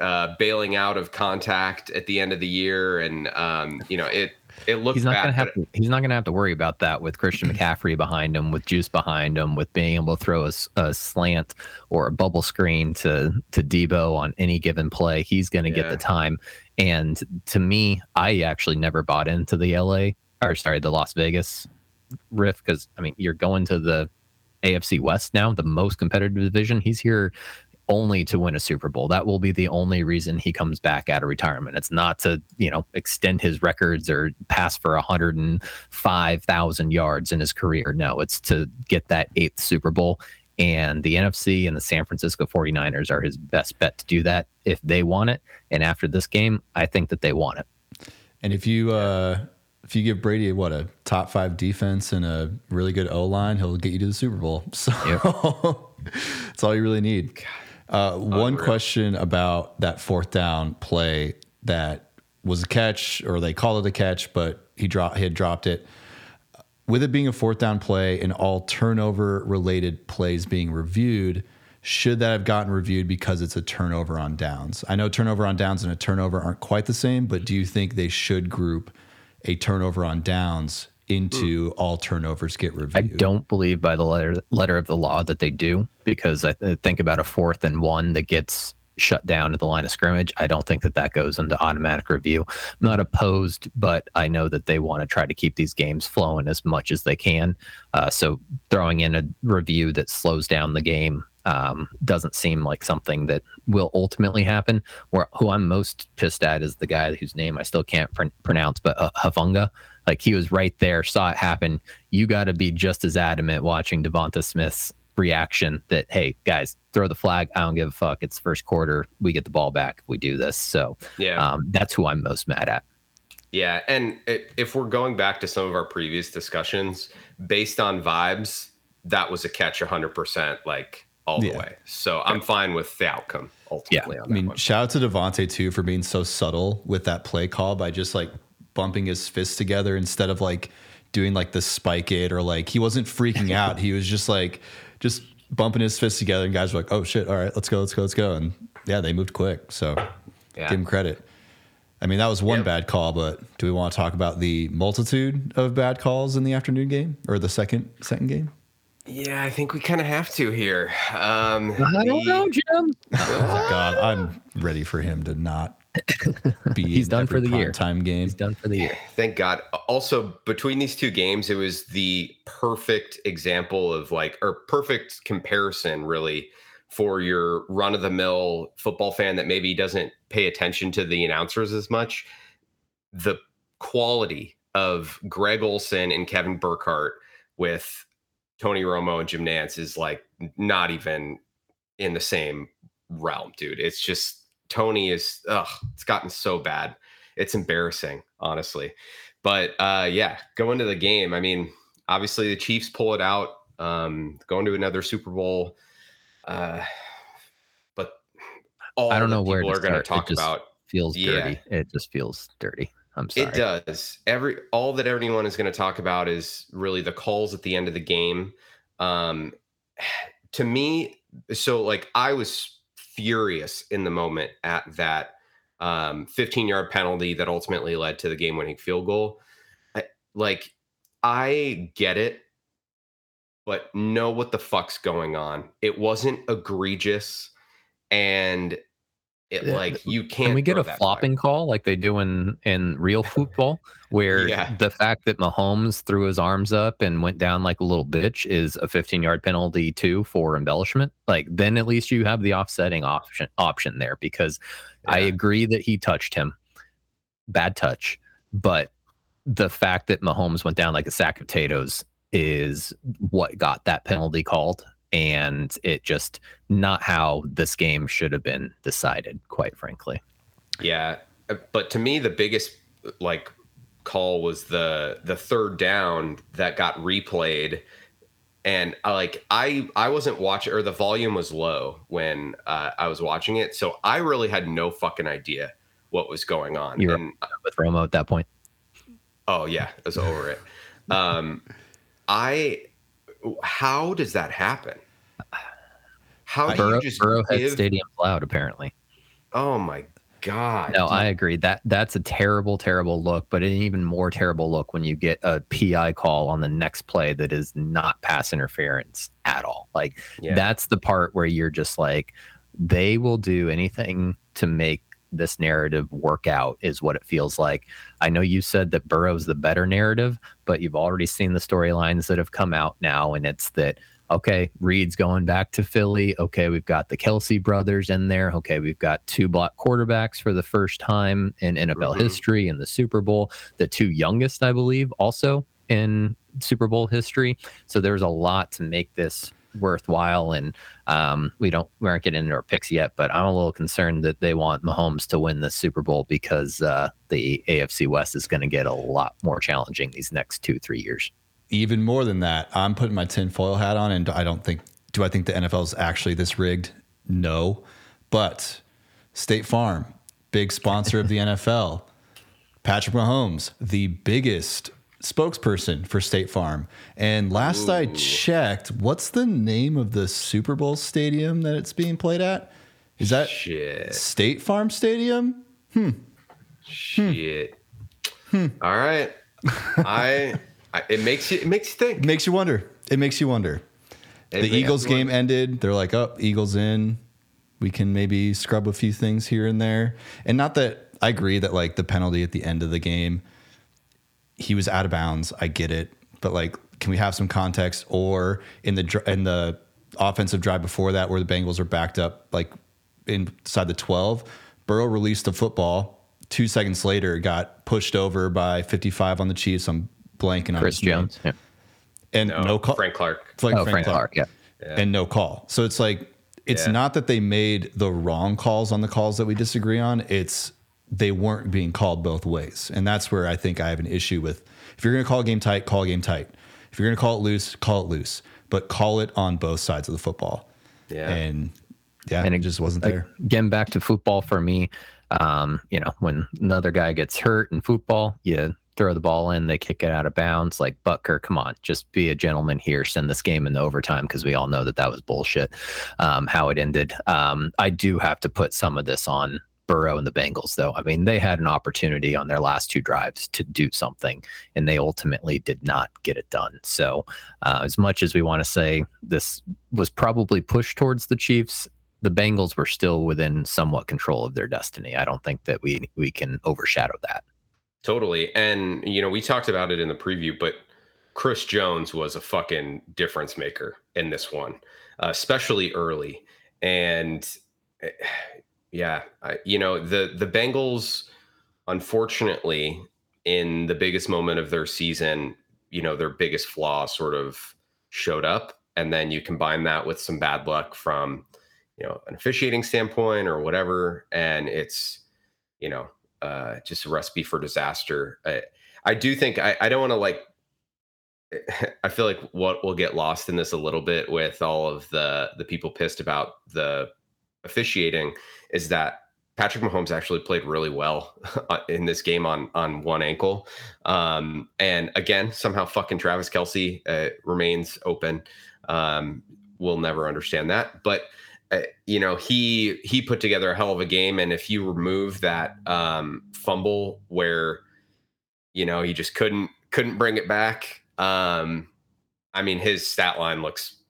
uh, bailing out of contact at the end of the year, and um, you know it. It looks he's not bad, gonna have to, he's not going to have to worry about that with Christian [clears throat] McCaffrey behind him, with Juice behind him, with being able to throw a, a slant or a bubble screen to to Deebo on any given play. He's going to yeah. get the time. And to me, I actually never bought into the LA or sorry, the Las Vegas riff because I mean you're going to the AFC West now, the most competitive division. He's here only to win a Super Bowl. That will be the only reason he comes back out of retirement. It's not to, you know, extend his records or pass for 105,000 yards in his career. No, it's to get that eighth Super Bowl. And the NFC and the San Francisco 49ers are his best bet to do that if they want it. And after this game, I think that they want it. And if you, uh, if you give Brady what a top five defense and a really good O line, he'll get you to the Super Bowl. [laughs] So yep. [laughs] that's all you really need. God. Uh, one question about that fourth down play that was a catch, or they called it a catch, but he dropped he had dropped it. With it being a fourth down play and all turnover related plays being reviewed, should that have gotten reviewed because it's a turnover on downs? I know turnover on downs and a turnover aren't quite the same, but do you think they should group a turnover on downs into mm. all turnovers get reviewed. I don't believe by the letter letter of the law that they do because I think about a fourth and one that gets shut down at the line of scrimmage. I don't think that that goes into automatic review. I'm not opposed, but I know that they want to try to keep these games flowing as much as they can. Uh, so throwing in a review that slows down the game um, doesn't seem like something that will ultimately happen. Where who I'm most pissed at is the guy whose name I still can't pr- pronounce, but uh, Hufanga. Like he was right there, saw it happen. You got to be just as adamant watching Devonta Smith's reaction that hey guys throw the flag. I don't give a fuck. It's first quarter. We get the ball back. We do this. So yeah. um, that's who i'm most mad at. Yeah. And if we're going back to some of our previous discussions based on vibes that was a catch 100% like all yeah. the way so i'm fine with the outcome ultimately yeah i mean one. shout out to devonta too for being so subtle with that play call by just like bumping his fists together instead of like doing like the spike it or like he wasn't freaking out. He was just like just bumping his fists together and guys were like, oh shit, all right, let's go, let's go, let's go. And yeah, they moved quick. So yeah. give him credit. I mean, that was one yep. bad call, but do we want to talk about the multitude of bad calls in the afternoon game or the second second game? Yeah, I think we kind of have to here. Um, I don't know, Jim. oh, God, [laughs] I'm ready for him to not [laughs] be he's done for the year. Time game. He's done for the year. Thank God. Also, between these two games, it was the perfect example of like, or perfect comparison, really, for your run of the mill football fan that maybe doesn't pay attention to the announcers as much. The quality of Greg Olsen and Kevin Burkhardt with Tony Romo and Jim Nantz is like not even in the same realm, dude. It's just Tony is ugh, it's gotten so bad. It's embarrassing, honestly. But uh yeah, go into the game. I mean, obviously the Chiefs pull it out, um, going to another Super Bowl. Uh but all I don't know where people are gonna talk about feels dirty. It just feels dirty. I'm sorry. It does. Every all that everyone is going to talk about is really the calls at the end of the game. Um [sighs] to me, so like I was furious in the moment at that um, 15 yard penalty that ultimately led to the game winning field goal. I, like, I get it, but know what the fuck's going on. It wasn't egregious. And it like you can't. Can we get a flopping call like they do in in real football, where yeah. the fact that Mahomes threw his arms up and went down like a little bitch is a 15 yard penalty too for embellishment? Like then at least you have the offsetting option option there because yeah. I agree that he touched him, bad touch, but the fact that Mahomes went down like a sack of potatoes is what got that penalty called and it just not how this game should have been decided, quite frankly. Yeah, uh, but to me, the biggest like call was the the third down that got replayed and I, like I I wasn't watching or the volume was low when uh, I was watching it, so I really had no fucking idea what was going on. You were and, with Romo at that point. Oh yeah, I was over it. Um, I how does that happen? How do Burrow, you just Burrow give, loud apparently. Oh my god! No, I agree. That that's a terrible, terrible look. But an even more terrible look when you get a PI call on the next play that is not pass interference at all. Like Yeah. that's the part where you're just like, they will do anything to make this narrative work out. Is what it feels like. I know you said that Burrow's the better narrative, but you've already seen the storylines that have come out now, and it's that okay, Reid's going back to Philly. Okay, we've got the Kelce brothers in there. Okay, we've got two black quarterbacks for the first time in NFL Mhm. history in the Super Bowl. The two youngest, I believe, also in Super Bowl history. So there's a lot to make this worthwhile. And um, we don't we aren't getting into our picks yet, but I'm a little concerned that they want Mahomes to win the Super Bowl because uh, the AFC West is going to get a lot more challenging these next two three years. Even more than that, I'm putting my tinfoil hat on, and I don't think. Do I think the NFL is actually this rigged? No, but State Farm, big sponsor of the [laughs] NFL. Patrick Mahomes, the biggest spokesperson for State Farm. And last I checked, what's the name of the Super Bowl stadium that it's being played at? Is that shit? State Farm Stadium? Shit. Hmm. All right. [laughs] I, I it makes you it makes you think. It makes you wonder. It makes you wonder. It the Eagles game wonder. ended. They're like, oh, Eagles in. We can maybe scrub a few things here and there. And not that I agree that like the penalty at the end of the game, he was out of bounds. I get it, but like, can we have some context? Or in the in the offensive drive before that, where the Bengals are backed up like inside the twelve, Burrow released the football. Two seconds later, got pushed over by 55 on the Chiefs. I'm blanking on Chris his name. Jones. Yeah. and No, no, call. Frank Clark. It's like oh, Frank Clark. Yeah. and no call. So it's like it's Yeah. not that they made the wrong calls on the calls that we disagree on. It's they weren't being called both ways, and that's where I think I have an issue with. If you're going to call a game tight, call a game tight. If you're going to call it loose, call it loose, but call it on both sides of the football. Yeah. And yeah, And it just wasn't there. Again, back to football for me. Um, you know, when another guy gets hurt in football, you throw the ball in, they kick it out of bounds. Like Butker, come on, just be a gentleman here. Send this game into overtime because we all know that that was bullshit. Um, how it ended. Um, I do have to put some of this on Burrow and the Bengals, though. I mean, they had an opportunity on their last two drives to do something, and they ultimately did not get it done. So, uh, as much as we want to say this was probably pushed towards the Chiefs, the Bengals were still within somewhat control of their destiny. I don't think that we we can overshadow that. Totally. And, you know, we talked about it in the preview, but Chris Jones was a fucking difference maker in this one, especially early. And eh, yeah, I, you know, the, the Bengals, unfortunately, in the biggest moment of their season, you know, their biggest flaw sort of showed up. And then you combine that with some bad luck from, you know, an officiating standpoint or whatever. And it's, you know, uh, just a recipe for disaster. I, I do think I, I don't want to like. [laughs] I feel like what will get lost in this a little bit with all of the the people pissed about the officiating is that Patrick Mahomes actually played really well in this game on on one ankle, um, and again somehow fucking Travis Kelce uh, remains open. Um, we'll never understand that, but uh, you know he he put together a hell of a game. And if you remove that um fumble where you know he just couldn't couldn't bring it back um i mean his stat line looks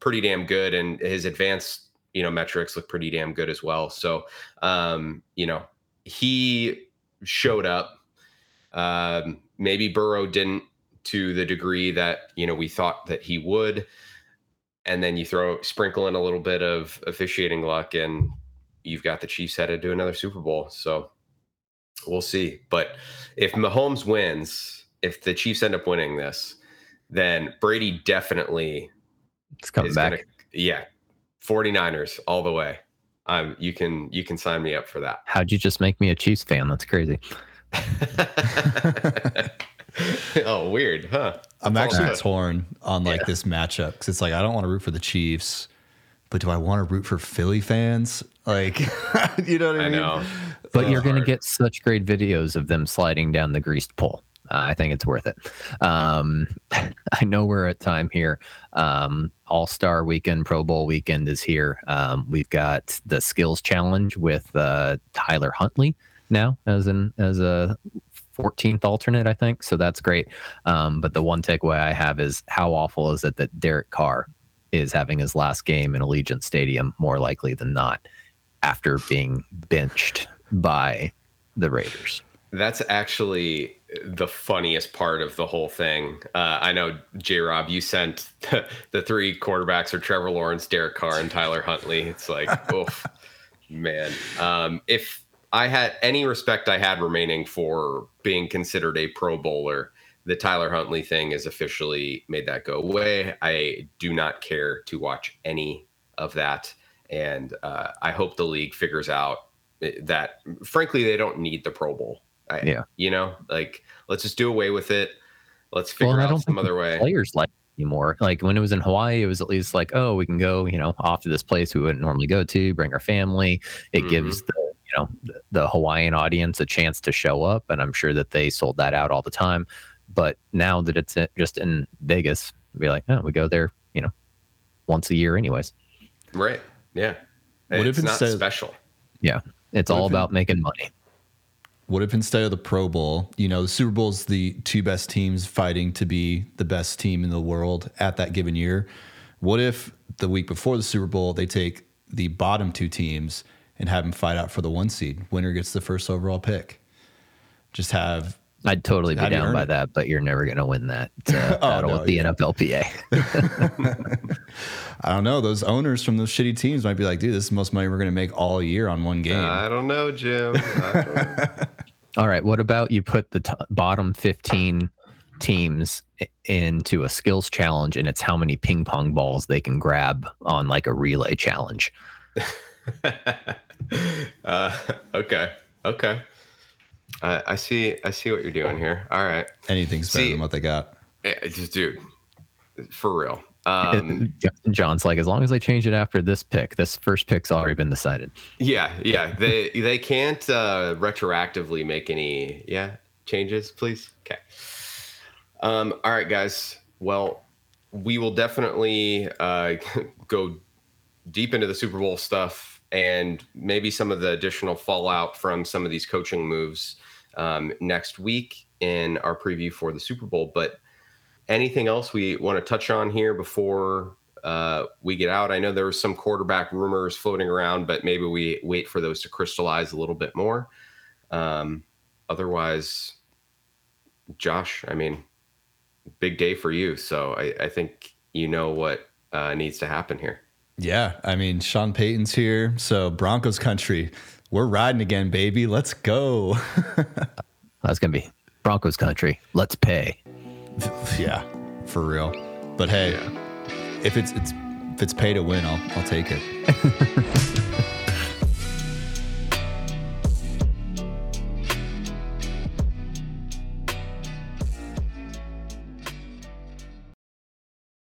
pretty damn good. And his advanced you know metrics look pretty damn good as well so um you know he showed up um maybe burrow didn't to the degree that you know we thought that he would and then you throw sprinkle in a little bit of officiating luck and you've got the Chiefs headed to another Super Bowl. So we'll see. But if Mahomes wins, if the Chiefs end up winning this, then Brady definitely It's coming back. gonna yeah, 49ers all the way. Um you can you can sign me up for that. How'd you just make me a Chiefs fan? That's crazy. [laughs] oh, weird, huh? I'm actually torn on like yeah. this matchup because it's like I don't want to root for the Chiefs, but do I want to root for Philly fans? Like, [laughs] you know what I, I mean? Know. But you're going to get such great videos of them sliding down the greased pole. Uh, I think it's worth it. Um, [laughs] I know we're at time here. Um, All Star Weekend, Pro Bowl Weekend is here. Um, we've got the Skills Challenge with uh, Tyler Huntley now as an as a 14th alternate, I think. So that's great. Um, but the one takeaway I have is how awful is it that Derek Carr is having his last game in Allegiant Stadium more likely than not after being benched by the Raiders. That's actually the funniest part of the whole thing. Uh, I know, J Rob, you sent the, [laughs] the, three quarterbacks are Trevor Lawrence, Derek Carr, and Tyler Huntley. It's like, [laughs] oof, man. Um, if I had any respect I had remaining for being considered a Pro Bowler, the Tyler Huntley thing has officially made that go away. I do not care to watch any of that. And uh, I hope the league figures out that, frankly, they don't need the Pro Bowl. I, yeah. You know, like, let's just do away with it. Let's figure well, out some other way. Players like anymore. Like when it was in Hawaii, it was at least like, oh, we can go, you know, off to this place we wouldn't normally go to, bring our family. It mm-hmm. gives the you know the Hawaiian audience a chance to show up, and I'm sure that they sold that out all the time. But now that it's just in Vegas, be like, oh, we go there, you know, once a year, anyways. Right. Yeah. What it's if it's not instead, special? Yeah. It's all about making money. What if instead of the Pro Bowl, you know, the Super Bowl's the two best teams fighting to be the best team in the world at that given year? What if the week before the Super Bowl, they take the bottom two teams and have them fight out for the one seed? Winner gets the first overall pick. Just have I'd totally be down by it? that, but you're never going to win that uh, [laughs] oh, battle no, with the yeah. NFLPA. [laughs] I don't know. Those owners from those shitty teams might be like, dude, this is the most money we're going to make all year on one game. I don't know, Jim. Don't [laughs] know. All right. What about you put the t- bottom 15 teams into a skills challenge and it's how many ping pong balls they can grab on like a relay challenge? [laughs] uh, okay. Okay. I, I see. I see what you're doing here. All right. Anything's better than what they got. Just, dude, for real. Um, [laughs] John's like, as long as they change it after this pick, this first pick's already been decided. Yeah, yeah. They they can't uh, retroactively make any yeah changes, please. Okay. Um. All right, guys. Well, we will definitely uh, [laughs] go deep into the Super Bowl stuff and maybe some of the additional fallout from some of these coaching moves um, next week in our preview for the Super Bowl. But anything else we want to touch on here before uh, we get out? I know there was some quarterback rumors floating around, but maybe we wait for those to crystallize a little bit more. Um, otherwise, Josh, I mean, big day for you. So I, I think you know what uh, needs to happen here. Yeah, I mean, Sean Payton's here, so Broncos country. We're riding again, baby. Let's go. [laughs] That's gonna be Broncos country. Let's pay. [laughs] Yeah, for real. But hey, yeah. if it's it's if it's pay to win, I'll I'll take it. [laughs]